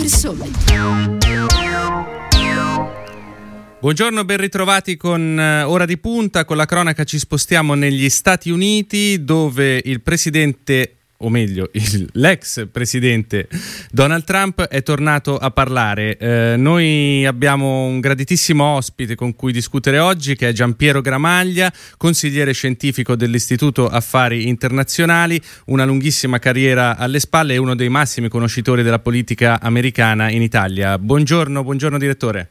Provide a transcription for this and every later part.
persone. Buongiorno, ben ritrovati con uh, Ora di Punta. Con la cronaca ci spostiamo negli Stati Uniti dove il presidente o meglio, il, l'ex presidente Donald Trump è tornato a parlare. Eh, noi abbiamo un graditissimo ospite con cui discutere oggi, che è Giampiero Gramaglia, consigliere scientifico dell'Istituto Affari Internazionali, una lunghissima carriera alle spalle e uno dei massimi conoscitori della politica americana in Italia. Buongiorno, buongiorno direttore.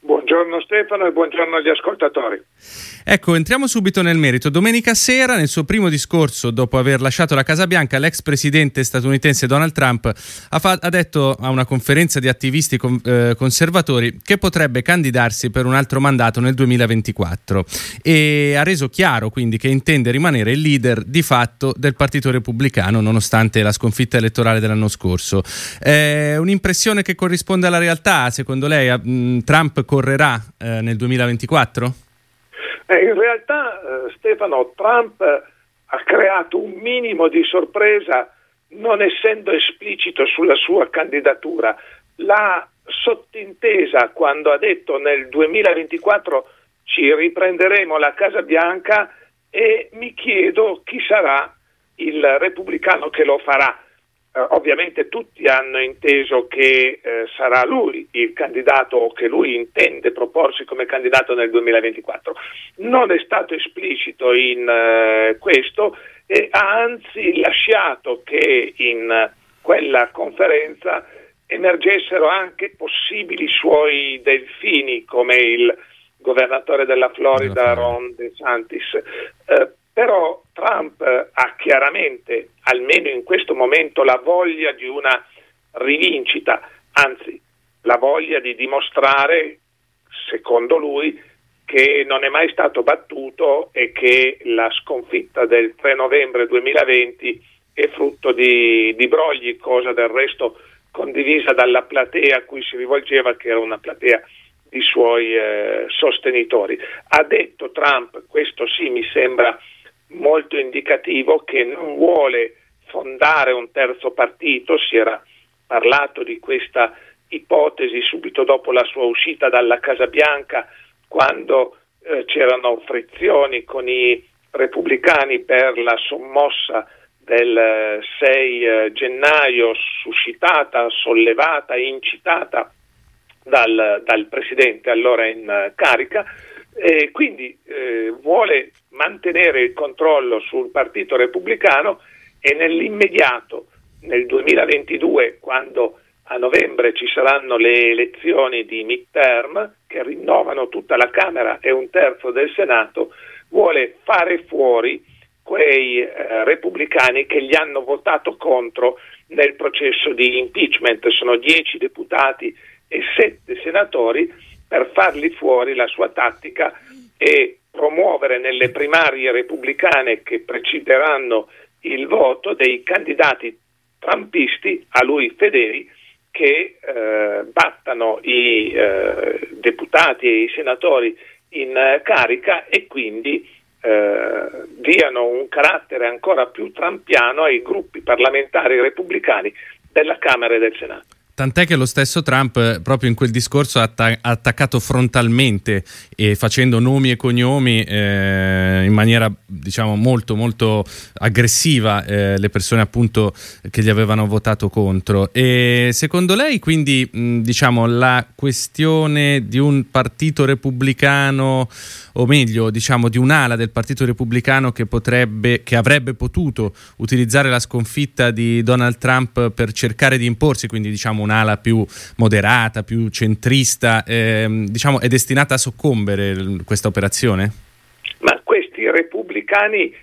Buongiorno Stefano e buongiorno agli ascoltatori. Ecco, entriamo subito nel merito. Domenica sera, nel suo primo discorso, dopo aver lasciato la Casa Bianca, l'ex presidente statunitense Donald Trump ha, fa- ha detto a una conferenza di attivisti con- eh, conservatori che potrebbe candidarsi per un altro mandato nel 2024 e ha reso chiaro quindi che intende rimanere il leader di fatto del Partito Repubblicano nonostante la sconfitta elettorale dell'anno scorso. È un'impressione che corrisponde alla realtà? Secondo lei mh, Trump correrà eh, nel 2024? Eh, in realtà eh, Stefano Trump ha creato un minimo di sorpresa non essendo esplicito sulla sua candidatura. L'ha sottintesa quando ha detto nel 2024 ci riprenderemo la Casa Bianca e mi chiedo chi sarà il repubblicano che lo farà. Eh, ovviamente tutti hanno inteso che eh, sarà lui il candidato o che lui intende proporsi come candidato nel 2024. Non è stato esplicito in eh, questo e ha anzi lasciato che in quella conferenza emergessero anche possibili suoi delfini come il governatore della Florida Ron DeSantis. Eh, però Trump ha chiaramente, almeno in questo momento, la voglia di una rivincita, anzi la voglia di dimostrare, secondo lui, che non è mai stato battuto e che la sconfitta del 3 novembre 2020 è frutto di, di brogli, cosa del resto condivisa dalla platea a cui si rivolgeva, che era una platea di suoi eh, sostenitori. Ha detto Trump, questo sì mi sembra molto indicativo che non vuole fondare un terzo partito, si era parlato di questa ipotesi subito dopo la sua uscita dalla Casa Bianca, quando eh, c'erano frizioni con i repubblicani per la sommossa del 6 eh, gennaio suscitata, sollevata, incitata dal, dal presidente allora in uh, carica e quindi eh, vuole mantenere il controllo sul Partito Repubblicano e nell'immediato, nel 2022, quando a novembre ci saranno le elezioni di midterm che rinnovano tutta la Camera e un terzo del Senato, vuole fare fuori quei eh, repubblicani che gli hanno votato contro nel processo di impeachment. Sono dieci deputati e sette senatori per farli fuori la sua tattica e promuovere nelle primarie repubblicane che precederanno il voto dei candidati trampisti a lui fedeli che eh, battano i eh, deputati e i senatori in eh, carica e quindi eh, diano un carattere ancora più trampiano ai gruppi parlamentari repubblicani della Camera e del Senato. Tant'è che lo stesso Trump, eh, proprio in quel discorso, ha attaccato frontalmente e facendo nomi e cognomi eh, in maniera, diciamo, molto, molto aggressiva eh, le persone appunto che gli avevano votato contro. E secondo lei, quindi, mh, diciamo, la questione di un partito repubblicano, o meglio, diciamo, di un'ala del partito repubblicano che potrebbe, che avrebbe potuto utilizzare la sconfitta di Donald Trump per cercare di imporsi, quindi, diciamo, un'ala più moderata, più centrista, ehm, diciamo, è destinata a soccombere questa operazione? Ma questi repubblicani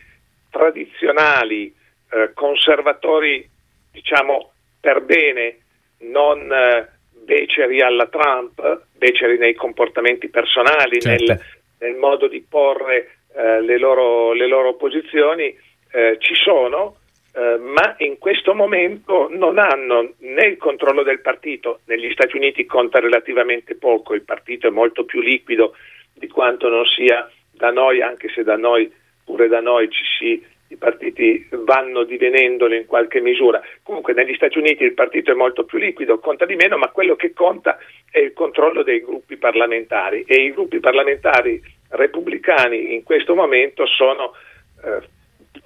tradizionali, eh, conservatori, diciamo per bene, non eh, beceri alla Trump, beceri nei comportamenti personali, certo. nel, nel, modo di porre eh, le, loro, le, loro, posizioni, eh, ci sono eh, ma in questo momento non hanno né il controllo del partito, negli Stati Uniti conta relativamente poco, il partito è molto più liquido di quanto non sia da noi, anche se da noi, pure da noi ci si i partiti vanno divenendolo in qualche misura. Comunque negli Stati Uniti il partito è molto più liquido, conta di meno, ma quello che conta è il controllo dei gruppi parlamentari e i gruppi parlamentari repubblicani in questo momento sono eh,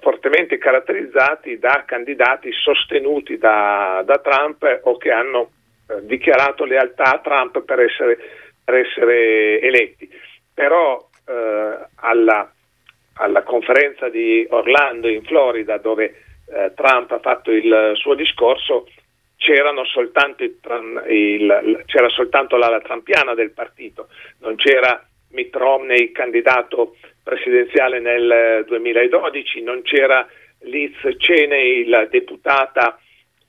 fortemente caratterizzati da candidati sostenuti da, da Trump o che hanno eh, dichiarato lealtà a Trump per essere, per essere eletti. Però eh, alla alla conferenza di Orlando in Florida dove eh, Trump ha fatto il suo discorso soltanto il, il, c'era soltanto l'ala trampiana del partito, non c'era Mitt Romney candidato presidenziale nel 2012, non c'era Liz Cheney, la deputata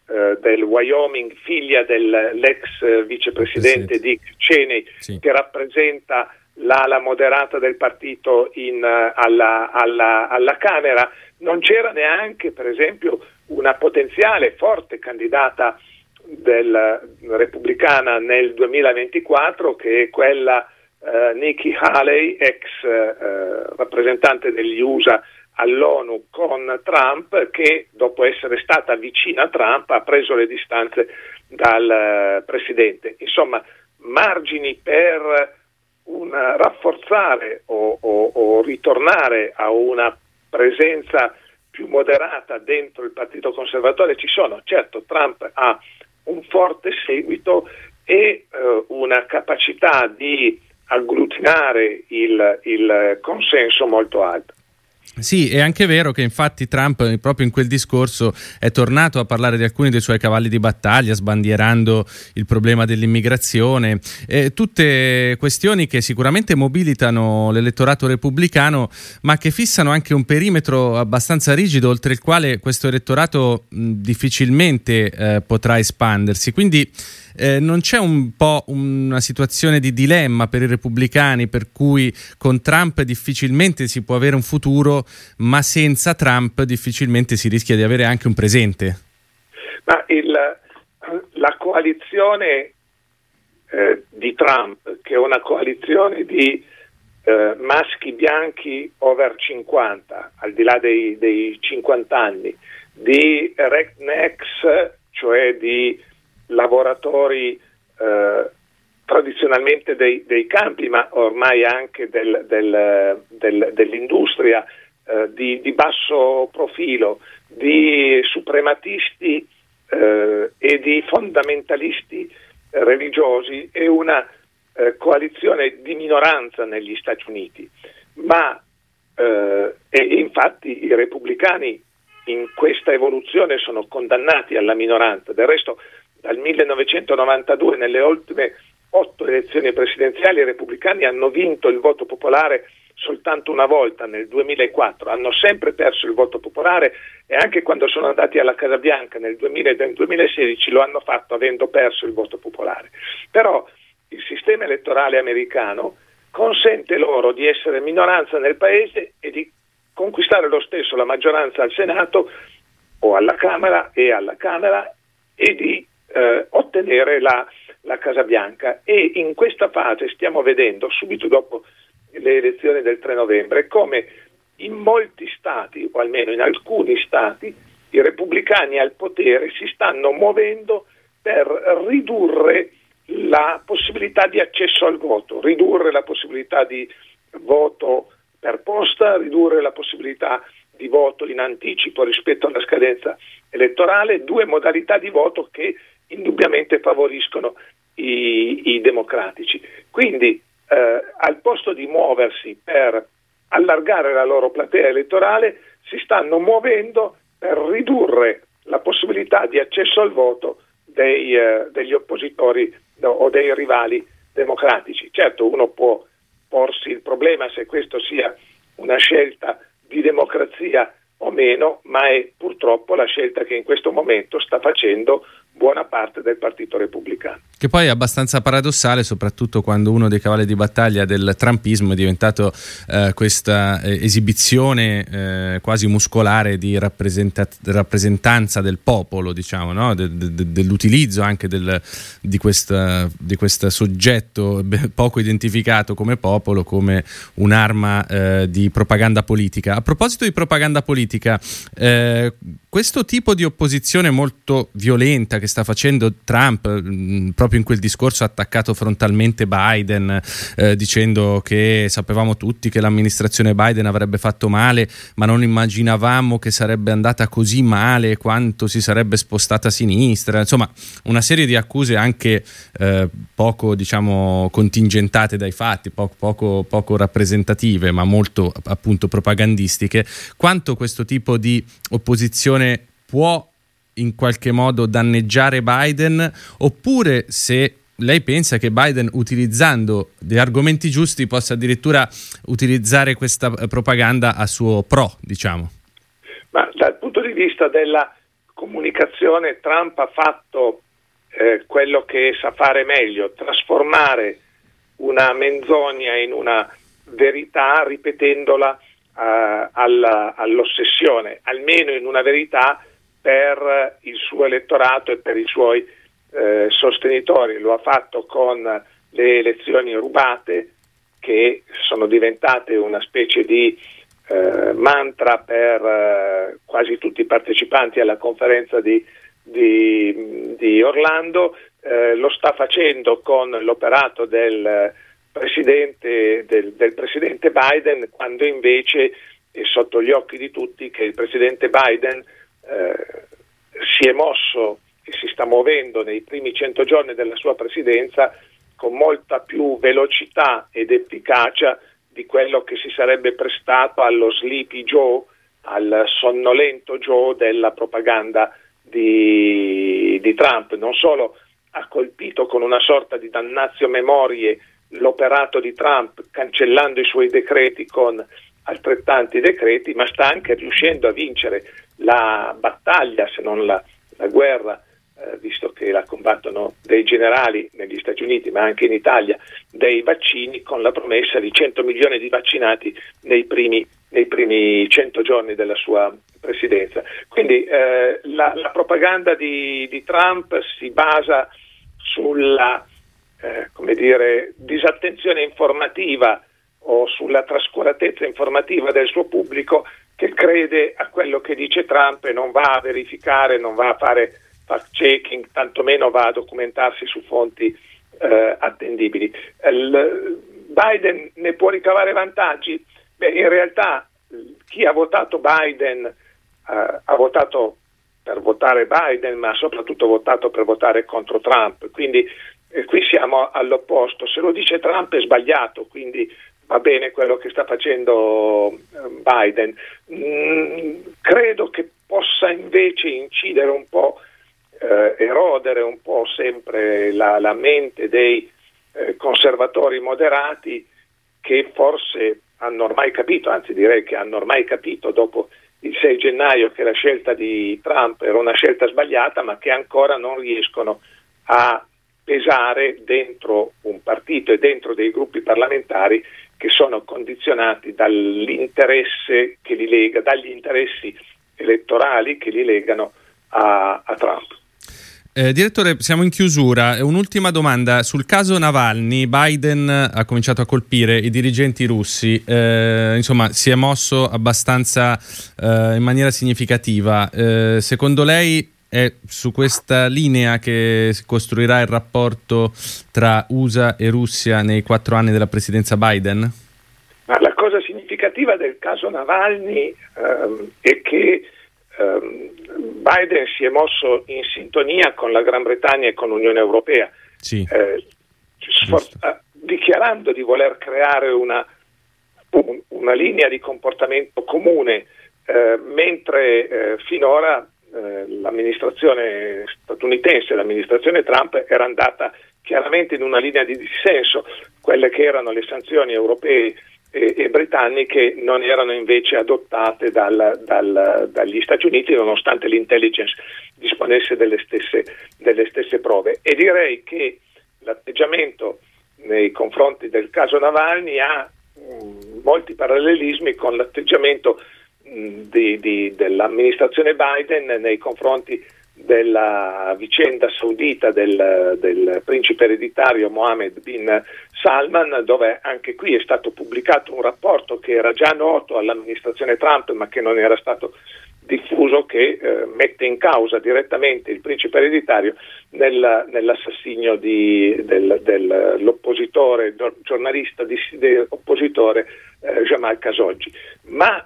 eh, del Wyoming, figlia dell'ex vicepresidente Dick Cheney, sì. che rappresenta l'ala moderata del partito in, eh, alla, alla, alla, Camera, non c'era neanche per esempio una potenziale forte candidata del, repubblicana nel 2024 che è quella eh, Nikki Haley, ex eh, rappresentante degli USA all'ONU con Trump, che dopo essere stata vicina a Trump ha preso le distanze dal eh, presidente. Insomma, margini per un rafforzare o, o, o ritornare a una presenza più moderata dentro il Partito Conservatore ci sono. Certo, Trump ha un forte seguito e eh, una capacità di agglutinare il, il consenso molto alta. Sì, è anche vero che infatti Trump eh, proprio in quel discorso è tornato a parlare di alcuni dei suoi cavalli di battaglia, sbandierando il problema dell'immigrazione, eh, tutte questioni che sicuramente mobilitano l'elettorato repubblicano, ma che fissano anche un perimetro abbastanza rigido oltre il quale questo elettorato mh, difficilmente eh, potrà espandersi. Quindi eh, non c'è un po' una situazione di dilemma per i repubblicani per cui con Trump difficilmente si può avere un futuro, ma senza Trump difficilmente si rischia di avere anche un presente? Ma il, la coalizione eh, di Trump, che è una coalizione di eh, maschi bianchi over 50, al di là dei, dei 50 anni, di rednecks, cioè di lavoratori eh, tradizionalmente dei, dei, campi, ma ormai anche del, del, del, dell'industria eh, di, di, basso profilo, di suprematisti eh, e di fondamentalisti religiosi è una eh, coalizione di minoranza negli Stati Uniti, ma eh, e infatti i repubblicani in questa evoluzione sono condannati alla minoranza. Del resto dal 1992 nelle ultime otto elezioni presidenziali i repubblicani hanno vinto il voto popolare soltanto una volta nel 2004, hanno sempre perso il voto popolare e anche quando sono andati alla Casa Bianca nel 2000 e nel 2016 lo hanno fatto avendo perso il voto popolare. Però il sistema elettorale americano consente loro di essere minoranza nel paese e di conquistare lo stesso la maggioranza al Senato o alla Camera e alla Camera e di eh, ottenere la, la Casa Bianca e in questa fase stiamo vedendo, subito dopo le elezioni del 3 novembre, come in molti stati, o almeno in alcuni stati, i repubblicani al potere si stanno muovendo per ridurre la possibilità di accesso al voto, ridurre la possibilità di voto per posta, ridurre la possibilità di voto in anticipo rispetto alla scadenza elettorale, due modalità di voto che indubbiamente favoriscono i, i democratici. Quindi eh, al posto di muoversi per allargare la loro platea elettorale, si stanno muovendo per ridurre la possibilità di accesso al voto dei, eh, degli oppositori no, o dei rivali democratici. Certo, uno può porsi il problema se questo sia una scelta di democrazia o meno, ma è purtroppo la scelta che in questo momento sta facendo buona parte del Partito Repubblicano. Che poi è abbastanza paradossale, soprattutto quando uno dei cavalli di battaglia del trumpismo è diventato eh, questa eh, esibizione eh, quasi muscolare di rappresentanza del popolo, diciamo, no? de- de- dell'utilizzo anche del, di, questo soggetto poco identificato come popolo, come un'arma eh, di propaganda politica. A proposito di propaganda politica, eh, questo tipo di opposizione molto violenta che sta facendo Trump, proprio proprio in quel discorso ha attaccato frontalmente Biden eh, dicendo che sapevamo tutti che l'amministrazione Biden avrebbe fatto male, ma non immaginavamo che sarebbe andata così male quanto si sarebbe spostata a sinistra. Insomma, una serie di accuse anche eh, poco diciamo contingentate dai fatti, poco, poco, poco rappresentative, ma molto appunto propagandistiche. Quanto questo tipo di opposizione può in qualche modo danneggiare Biden oppure se lei pensa che Biden utilizzando degli argomenti giusti possa addirittura utilizzare questa propaganda a suo pro, diciamo? Ma dal punto di vista della comunicazione Trump ha fatto eh, quello che sa fare meglio, trasformare una menzogna in una verità ripetendola eh, alla, all'ossessione, almeno in una verità per il suo elettorato e per i suoi eh, sostenitori. Lo ha fatto con le elezioni rubate che sono diventate una specie di eh, mantra per eh, quasi tutti i partecipanti alla conferenza di, di, di Orlando, eh, lo sta facendo con l'operato del presidente, del, del presidente Biden quando invece è sotto gli occhi di tutti che il presidente Biden eh, si è mosso e si sta muovendo nei primi cento giorni della sua presidenza con molta più velocità ed efficacia di quello che si sarebbe prestato allo Sleepy Joe, al sonnolento Joe della propaganda di, di Trump. Non solo ha colpito con una sorta di dannazio memorie l'operato di Trump cancellando i suoi decreti con altrettanti decreti, ma sta anche riuscendo a vincere la battaglia, se non la, la guerra, eh, visto che la combattono dei generali negli Stati Uniti, ma anche in Italia, dei vaccini con la promessa di 100 milioni di vaccinati nei primi, nei primi 100 giorni della sua presidenza. Quindi eh, la, la, propaganda di, di, Trump si basa sulla eh, dire, disattenzione informativa o sulla trascuratezza informativa del suo pubblico che crede a quello che dice Trump e non va a verificare, non va a fare fact checking, tantomeno va a documentarsi su fonti eh, attendibili. Il, Biden ne può ricavare vantaggi? Beh, in realtà chi ha votato Biden eh, ha votato per votare Biden, ma soprattutto votato per votare contro Trump. Quindi eh, qui siamo all'opposto. Se lo dice Trump è sbagliato, quindi va bene quello che sta facendo ehm, Biden. Mm, credo che possa invece incidere un po', eh, erodere un po' sempre la, la mente dei eh, conservatori moderati che forse hanno ormai capito, anzi direi che hanno ormai capito dopo il 6 gennaio che la scelta di Trump era una scelta sbagliata, ma che ancora non riescono a pesare dentro un partito e dentro dei gruppi parlamentari che sono condizionati dall'interesse che li lega, dagli interessi elettorali che li legano a, a Trump. Eh, direttore, siamo in chiusura. Un'ultima domanda. Sul caso Navalny, Biden ha cominciato a colpire i dirigenti russi, eh, insomma si è mosso abbastanza eh, in maniera significativa. Eh, secondo lei è su questa linea che si costruirà il rapporto tra USA e Russia nei quattro anni della presidenza Biden? Ma la cosa significativa del caso Navalny ehm, è che ehm, Biden si è mosso in sintonia con la Gran Bretagna e con l'Unione Europea, sì. eh, for- eh, dichiarando di voler creare una, un, una linea di comportamento comune, eh, mentre eh, finora eh, l'amministrazione statunitense, l'amministrazione Trump era andata chiaramente in una linea di dissenso, quelle che erano le sanzioni europee e, e britanniche non erano invece adottate dal, dal, dagli Stati Uniti nonostante l'intelligence disponesse delle stesse, delle stesse prove. E direi che l'atteggiamento nei confronti del caso Navalny ha mm, molti parallelismi con l'atteggiamento di, di, dell'amministrazione Biden nei confronti della vicenda saudita del, del, principe ereditario Mohammed bin Salman, dove anche qui è stato pubblicato un rapporto che era già noto all'amministrazione Trump ma che non era stato diffuso che eh, mette in causa direttamente il principe ereditario nel, nell'assassinio di, del, dell'oppositore, giornalista dissidente, oppositore eh, Jamal Khashoggi. Ma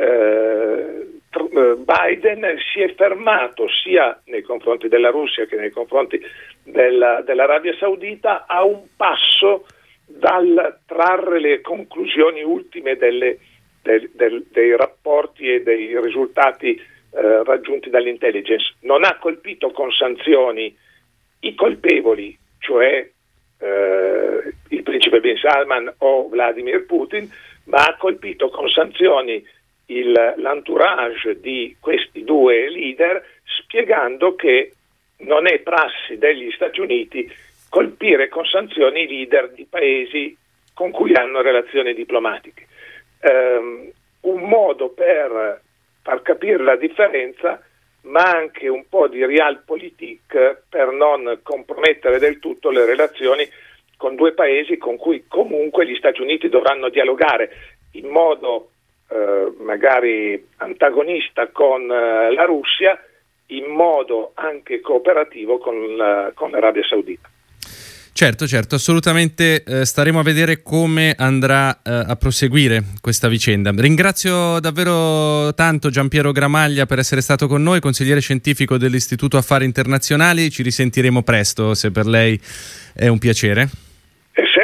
eh, eh, Biden si è fermato sia nei confronti della Russia che nei confronti della, dell'Arabia Saudita a un passo dal trarre le conclusioni ultime delle, del, del, dei rapporti e dei risultati eh, raggiunti dall'intelligence. Non ha colpito con sanzioni i colpevoli, cioè eh, il principe Bin Salman o Vladimir Putin, ma ha colpito con sanzioni il, l'entourage di questi due leader spiegando che non è prassi degli Stati Uniti colpire con sanzioni i leader di paesi con cui hanno relazioni diplomatiche. Um, un modo per far capire la differenza, ma anche un po' di realpolitik per non compromettere del tutto le relazioni con due paesi con cui comunque gli Stati Uniti dovranno dialogare in modo eh, magari antagonista con eh, la Russia, in modo anche cooperativo con, la, con l'Arabia Saudita. Certo, certo, assolutamente eh, staremo a vedere come andrà eh, a proseguire questa vicenda. Ringrazio davvero tanto Giampiero Gramaglia per essere stato con noi, consigliere scientifico dell'Istituto Affari Internazionali. Ci risentiremo presto, se per lei è un piacere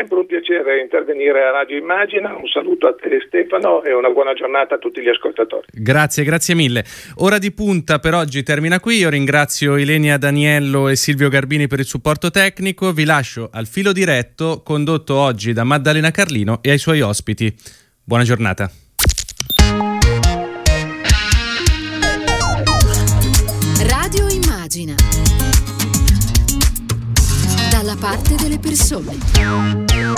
sempre un piacere intervenire a Radio Immagina. Un saluto a te Stefano e una buona giornata a tutti gli ascoltatori. Grazie, grazie mille. Ora di punta per oggi termina qui. Io ringrazio Ilenia Daniello e Silvio Garbini per il supporto tecnico. Vi lascio al filo diretto condotto oggi da Maddalena Carlino e ai suoi ospiti. Buona giornata. Persone.